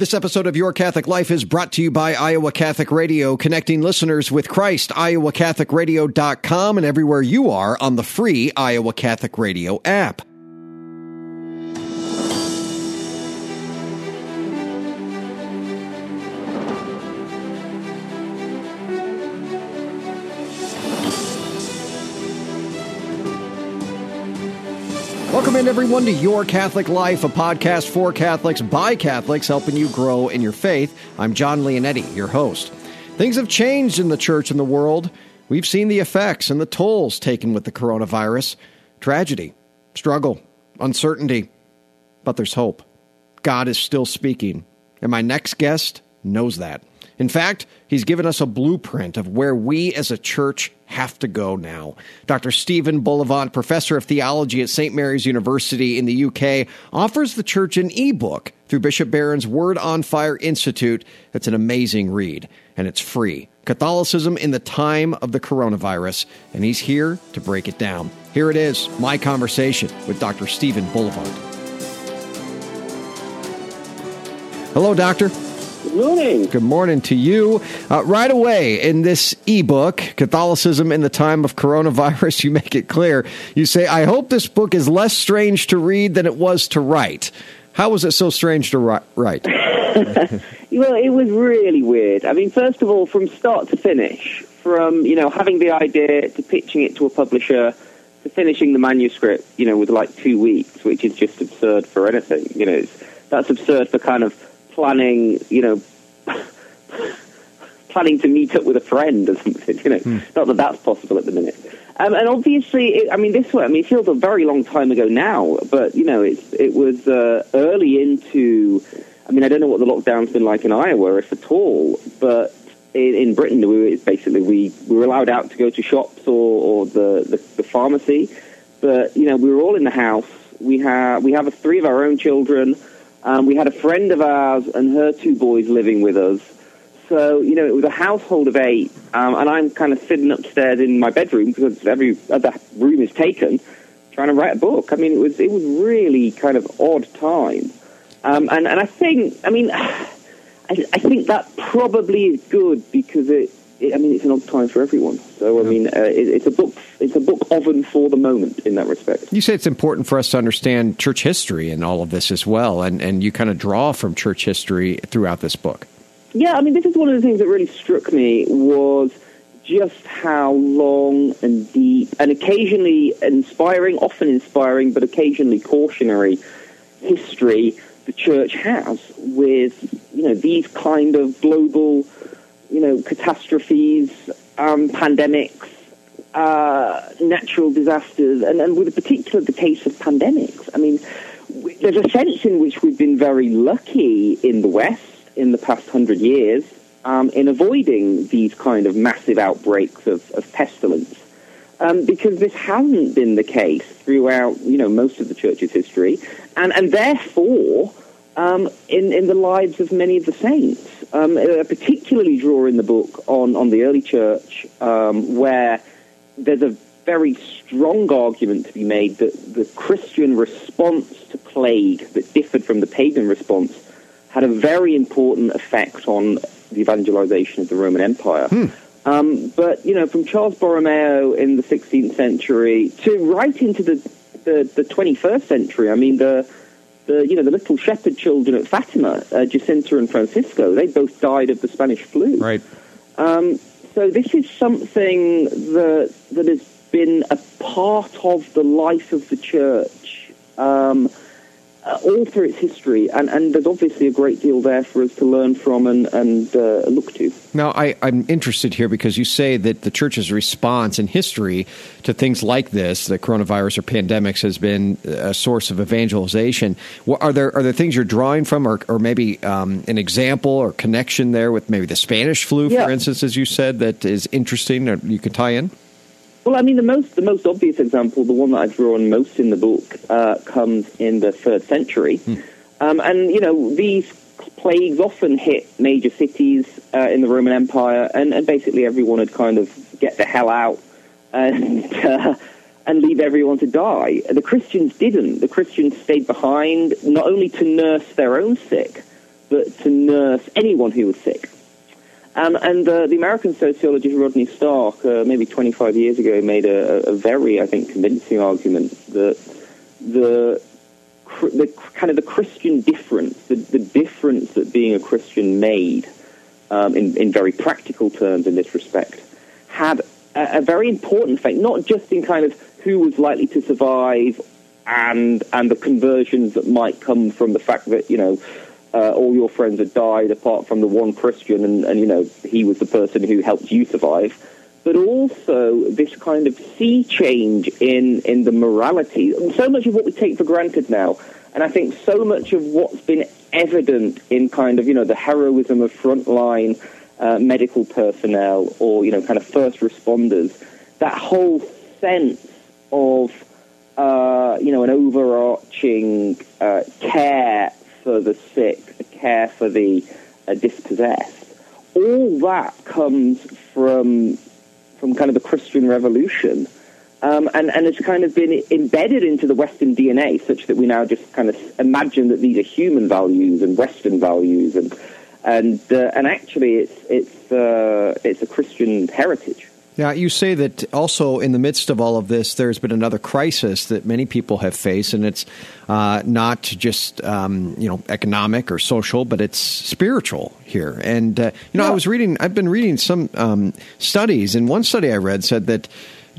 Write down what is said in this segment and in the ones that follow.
This episode of Your Catholic Life is brought to you by Iowa Catholic Radio, connecting listeners with Christ. IowaCatholicRadio.com and everywhere you are on the free Iowa Catholic Radio app. In, everyone, to Your Catholic Life, a podcast for Catholics by Catholics, helping you grow in your faith. I'm John Leonetti, your host. Things have changed in the church and the world. We've seen the effects and the tolls taken with the coronavirus tragedy, struggle, uncertainty. But there's hope. God is still speaking, and my next guest knows that. In fact, he's given us a blueprint of where we as a church have to go now. Dr. Stephen Bullivant, professor of theology at St. Mary's University in the UK, offers the church an ebook through Bishop Barron's Word on Fire Institute. It's an amazing read, and it's free. Catholicism in the Time of the Coronavirus, and he's here to break it down. Here it is, my conversation with Dr. Stephen Bullivant. Hello, Doctor. Good morning. Good morning to you. Uh, right away in this ebook, Catholicism in the Time of Coronavirus, you make it clear. You say, I hope this book is less strange to read than it was to write. How was it so strange to write? well, it was really weird. I mean, first of all, from start to finish, from, you know, having the idea to pitching it to a publisher to finishing the manuscript, you know, with like two weeks, which is just absurd for anything. You know, that's absurd for kind of planning, you know, planning to meet up with a friend or something. You know, mm. not that that's possible at the minute. Um, and obviously, it, I mean, this one, I mean, it feels a very long time ago now, but you know, it's it was uh, early into. I mean, I don't know what the lockdown's been like in Iowa, if at all, but in, in Britain, we were, basically we, we were allowed out to go to shops or, or the, the, the pharmacy, but you know, we were all in the house. We have we have a, three of our own children. Um, we had a friend of ours and her two boys living with us. So, you know, it was a household of eight, um, and I'm kind of sitting upstairs in my bedroom because every other room is taken, trying to write a book. I mean, it was it was really kind of odd time, um, and and I think, I mean, I, I think that probably is good because it I mean, it's an odd time for everyone. So, I mean, uh, it, it's a book. It's a book oven for the moment in that respect. You say it's important for us to understand church history and all of this as well, and and you kind of draw from church history throughout this book. Yeah, I mean, this is one of the things that really struck me was just how long and deep and occasionally inspiring, often inspiring, but occasionally cautionary history the church has with you know these kind of global you know, catastrophes, um, pandemics, uh, natural disasters, and, and with a particular the case of pandemics. I mean, there's a sense in which we've been very lucky in the West in the past hundred years um, in avoiding these kind of massive outbreaks of, of pestilence. Um, because this hasn't been the case throughout, you know, most of the church's history, and and therefore, um, in in the lives of many of the saints, um, I particularly draw in the book on, on the early church, um, where there's a very strong argument to be made that the Christian response to plague that differed from the pagan response had a very important effect on the evangelization of the Roman Empire. Hmm. Um, but, you know, from Charles Borromeo in the 16th century to right into the, the, the 21st century, I mean, the the you know the little shepherd children at Fatima, uh, Jacinta and Francisco, they both died of the Spanish flu. Right. Um, so this is something that that has been a part of the life of the church. Um, uh, all through its history, and, and there's obviously a great deal there for us to learn from and, and uh, look to. Now, I, I'm interested here because you say that the church's response in history to things like this, the coronavirus or pandemics, has been a source of evangelization. What, are there are there things you're drawing from, or, or maybe um, an example or connection there with maybe the Spanish flu, yeah. for instance, as you said, that is interesting or you could tie in? Well, I mean, the most the most obvious example, the one that I've drawn most in the book, uh, comes in the third century, hmm. um, and you know these plagues often hit major cities uh, in the Roman Empire, and, and, basically everyone would kind of get the hell out and uh, and leave everyone to die. The Christians didn't. The Christians stayed behind, not only to nurse their own sick, but to nurse anyone who was sick. Um, and uh, the American sociologist Rodney Stark, uh, maybe 25 years ago, made a, a, very, I think, convincing argument that the, the kind of the Christian difference, the, the difference that being a Christian made um, in, in very practical terms in this respect, had a, a very important effect, not just in kind of who was likely to survive and and the conversions that might come from the fact that you know uh, all your friends had died apart from the one Christian, and, and you know he was the person who helped you survive. But also this kind of sea change in in the morality. So much of what we take for granted now, and I think so much of what's been evident in kind of you know the heroism of frontline uh, medical personnel or you know kind of first responders. That whole sense of uh, you know an overarching uh, care for the sick, a care for the uh, dispossessed. All that comes from from kind of the Christian Revolution, um, and and it's kind of been embedded into the Western DNA, such that we now just kind of imagine that these are human values and Western values, and and uh, and actually it's it's uh, it's a Christian heritage. Now, you say that also in the midst of all of this, there's been another crisis that many people have faced, and it's uh, not just um, you know economic or social, but it's spiritual here. And uh, you know, yeah. I was reading, I've been reading some um, studies, and one study I read said that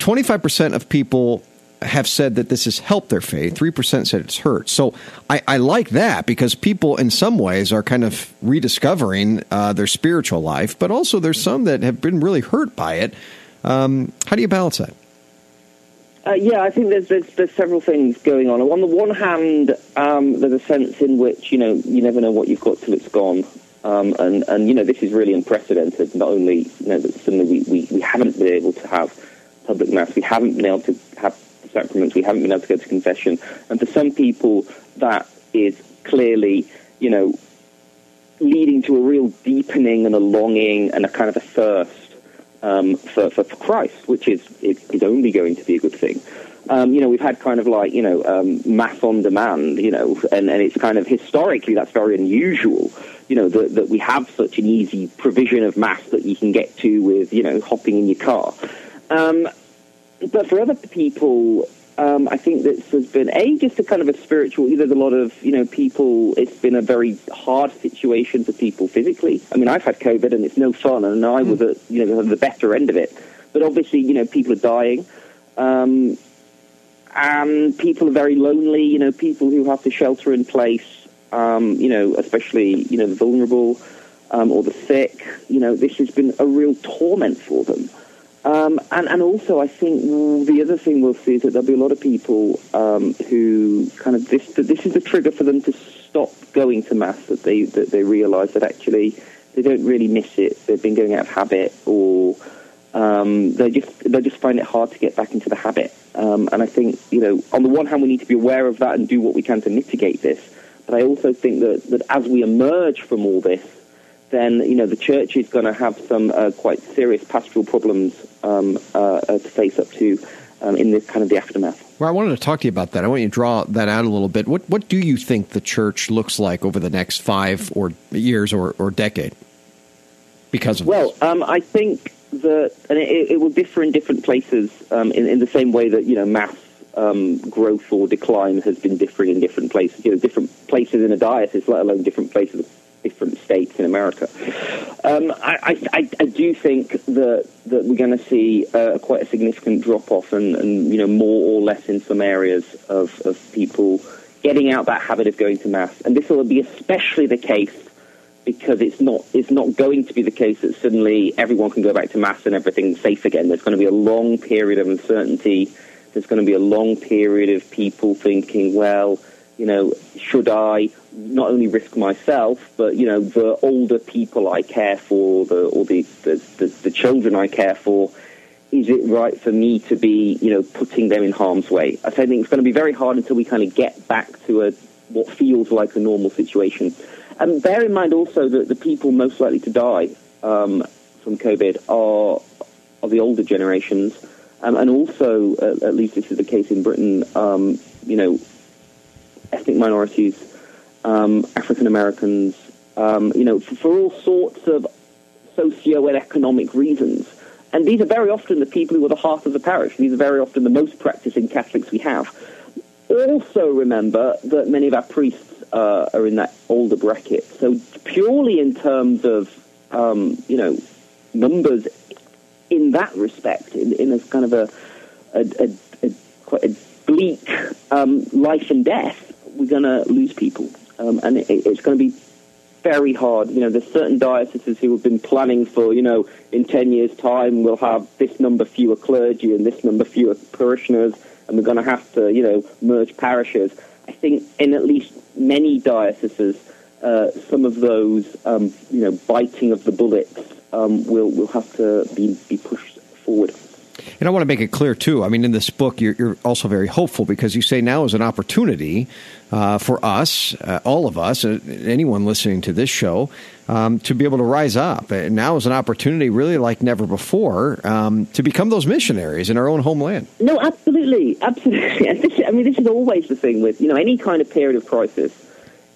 25 percent of people have said that this has helped their faith. 3% said it's hurt. So I, I like that because people, in some ways, are kind of rediscovering uh, their spiritual life, but also there's some that have been really hurt by it. Um, how do you balance that? Uh, yeah, I think there's, there's, there's several things going on. On the one hand, um, there's a sense in which you know you never know what you've got till it's gone, um, and and you know this is really unprecedented. Not only you know that suddenly we, we, we haven't been able to have public mass, we haven't been able to have sacraments, we haven't been able to go to confession, and for some people that is clearly you know leading to a real deepening and a longing and a kind of a thirst um, for, for, Christ, which is, is, is, only going to be a good thing. Um, you know, we've had kind of like, you know, um, mass on demand, you know, and, and it's kind of historically that's very unusual, you know, that, that we have such an easy provision of mass that you can get to with, you know, hopping in your car. Um, but for other people, um, I think this has been a just a kind of a spiritual. There's a lot of you know people. It's been a very hard situation for people physically. I mean, I've had COVID and it's no fun, and I was hmm. at you know the better end of it. But obviously, you know, people are dying, um, and people are very lonely. You know, people who have to shelter in place. Um, you know, especially you know the vulnerable um, or the sick. You know, this has been a real torment for them. Um, and, and also, I think the other thing we'll see is that there'll be a lot of people um, who kind of this this is a trigger for them to stop going to mass. That they that they realise that actually they don't really miss it. They've been going out of habit, or um, they just they just find it hard to get back into the habit. Um, and I think you know, on the one hand, we need to be aware of that and do what we can to mitigate this. But I also think that that as we emerge from all this, then you know the church is going to have some uh, quite serious pastoral problems um, uh, uh, to face up to um, in this kind of the aftermath. Well, I wanted to talk to you about that. I want you to draw that out a little bit. What what do you think the church looks like over the next five or years or, or decade? Because of well, um, I think that and it, it, will differ in different places um, in, in the same way that you know mass um, growth or decline has been differing in different places. You know, different places in a diocese, let alone different places different states in America. Um, I, I, I, do think that that we're going to see uh, quite a significant drop off, and, and, you know more or less in some areas of, of people getting out that habit of going to mass, and this will be especially the case because it's not it's not going to be the case that suddenly everyone can go back to mass and everything's safe again. There's going to be a long period of uncertainty. There's going to be a long period of people thinking, well you know, should I not only risk myself, but you know, the older people I care for, the or the the, the, the children I care for, is it right for me to be, you know, putting them in harm's way? I think it's going to be very hard until we kind of get back to a what feels like a normal situation. And bear in mind also that the people most likely to die um, from COVID are are the older generations, um, and also, uh, at least this is the case in Britain, um, you know, ethnic minorities, um, African Americans, um, you know, for, for all sorts of socio and economic reasons. And these are very often the people who are the heart of the parish. These are very often the most practicing Catholics we have. Also, remember that many of our priests uh, are in that older bracket. So, purely in terms of um, you know numbers, in that respect, in, in a kind of a, a, a, a quite a bleak um, life and death, we're going to lose people, um, and it, it's going to be very hard. You know, there's certain dioceses who have been planning for, you know, in 10 years' time we'll have this number fewer clergy and this number fewer parishioners, and we're going to have to, you know, merge parishes. I think in at least many dioceses, uh, some of those, um, you know, biting of the bullets um, will will have to be, be pushed forward. And I want to make it clear, too. I mean, in this book, you're, you're also very hopeful because you say now is an opportunity uh, for us, uh, all of us, uh, anyone listening to this show, um, to be able to rise up. And now is an opportunity, really like never before, um, to become those missionaries in our own homeland. No, absolutely. Absolutely. I mean, this is always the thing with, you know, any kind of period of crisis,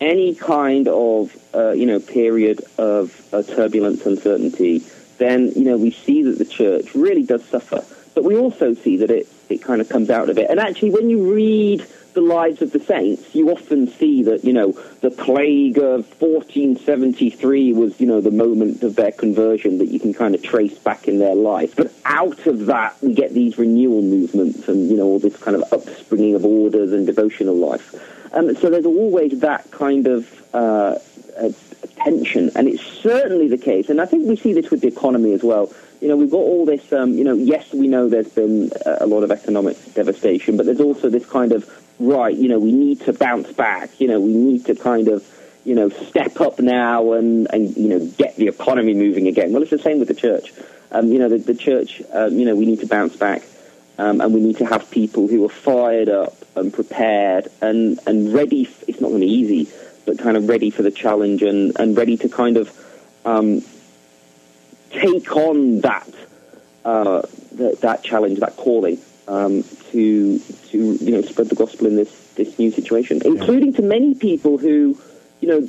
any kind of, uh, you know, period of uh, turbulence, uncertainty then you know we see that the church really does suffer. But we also see that it, it kind of comes out of it. And actually, when you read the lives of the saints, you often see that, you know, the plague of 1473 was, you know, the moment of their conversion that you can kind of trace back in their life. But out of that, we get these renewal movements and, you know, all this kind of upspringing of orders and devotional life. Um, so there's always that kind of uh, tension, and it's certainly the case. And I think we see this with the economy as well you know, we've got all this, um, you know, yes, we know there's been a lot of economic devastation, but there's also this kind of, right, you know, we need to bounce back, you know, we need to kind of, you know, step up now and, and you know, get the economy moving again. Well, it's the same with the church. Um, you know, the, the church, um, you know, we need to bounce back um, and we need to have people who are fired up and prepared and, and ready. F- it's not going to be easy, but kind of ready for the challenge and, and ready to kind of um, take on that uh, that, that challenge, that calling um, to to you know spread the gospel in this this new situation, including to many people who you know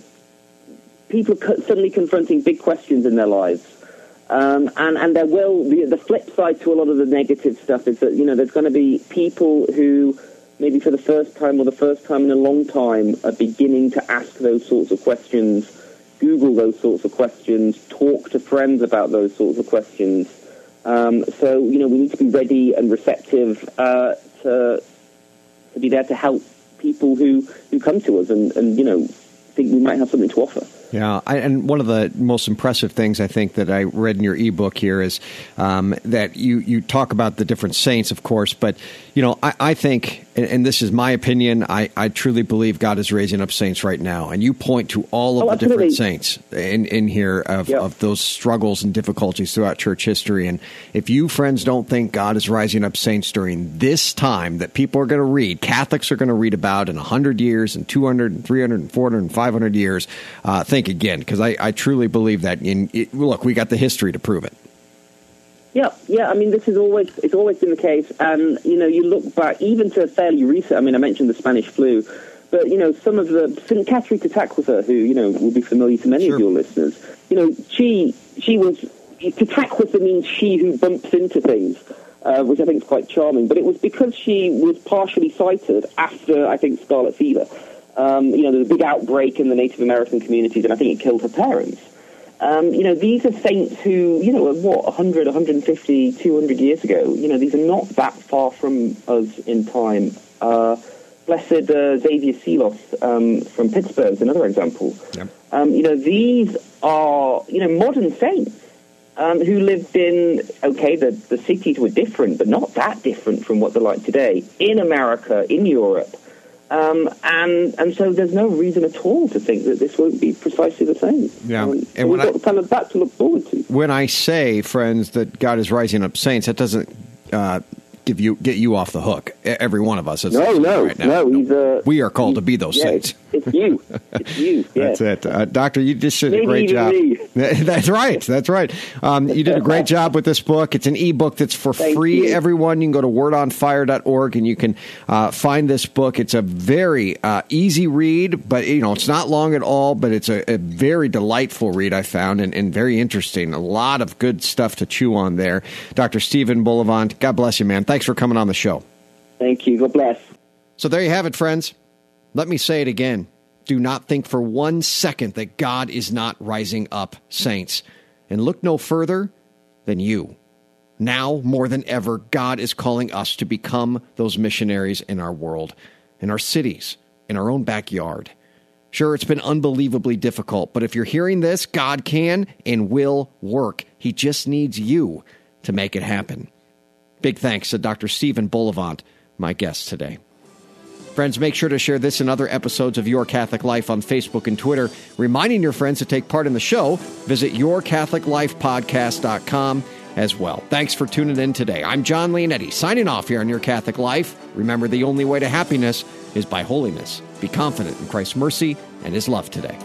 people suddenly confronting big questions in their lives. Um, and and there will the, the flip side to a lot of the negative stuff is that you know there's going to be people who maybe for the first time or the first time in a long time are beginning to ask those sorts of questions Google those sorts of questions, talk to friends about those sorts of questions. Um, so, you know, we need to be ready and receptive uh, to, to be there to help people who, who come to us and, and, you know, think we might have something to offer. Yeah, I, and one of the most impressive things I think that I read in your ebook here is um, that you you talk about the different saints, of course, but you know I, I think and, and, this is my opinion, I, I truly believe God is raising up saints right now. And you point to all of oh, the different saints in, in here of, yep. of those struggles and difficulties throughout church history. And if you, friends, don't think God is rising up saints during this time that people are going to read, Catholics are going to read about in 100 years and 200 and 300 and 400 and 500 years, uh, think again, because I, I, truly believe that. In, it, look, we got the history to prove it. Yeah, yeah. I mean, this is always it's always been the case, and you know, you look back even to fairly recent. I mean, I mentioned the Spanish flu, but you know, some of the St. Catherine Tekakwitha, who you know will be familiar to many sure. of your listeners. You know, she she was Tekakwitha means she who bumps into things. Uh, which I think is quite charming, but it was because she was partially sighted after, I think, scarlet fever. Um, you know, there was a big outbreak in the Native American communities, and I think it killed her parents. Um, you know, these are saints who, you know, what, 100, 150, 200 years ago. You know, these are not that far from us in time. Uh, blessed uh, Xavier Seelos um, from Pittsburgh is another example. Yep. Um, you know, these are, you know, modern saints um, who lived in, okay, the, the cities were different, but not that different from what they're like today, in America, in Europe. Um, and and so there's no reason at all to think that this won't be precisely the same. Yeah, um, so and we've got I, kind of that to look forward to. When I say, friends, that God is rising up saints, that doesn't uh, give you get you off the hook. Every one of us. Is no, no, right now. no. He's, uh, we are called to be those yeah, saints. It's you. It's you. Yeah. That's it, uh, Doctor. You just did Maybe a great job. that's right. That's right. Um, you did a great job with this book. It's an ebook that's for Thank free. you. Everyone, you can go to wordonfire.org and you can uh, find this book. It's a very uh, easy read, but you know it's not long at all. But it's a, a very delightful read. I found and, and very interesting. A lot of good stuff to chew on there. Doctor Stephen Bullivant. God bless you, man. Thanks for coming on the show. Thank you. God bless. So there you have it, friends. Let me say it again. Do not think for one second that God is not rising up saints. And look no further than you. Now, more than ever, God is calling us to become those missionaries in our world, in our cities, in our own backyard. Sure, it's been unbelievably difficult, but if you're hearing this, God can and will work. He just needs you to make it happen. Big thanks to Dr. Stephen Bullivant, my guest today. Friends, make sure to share this and other episodes of Your Catholic Life on Facebook and Twitter. Reminding your friends to take part in the show, visit yourcatholiclifepodcast.com as well. Thanks for tuning in today. I'm John Leonetti, signing off here on Your Catholic Life. Remember, the only way to happiness is by holiness. Be confident in Christ's mercy and his love today.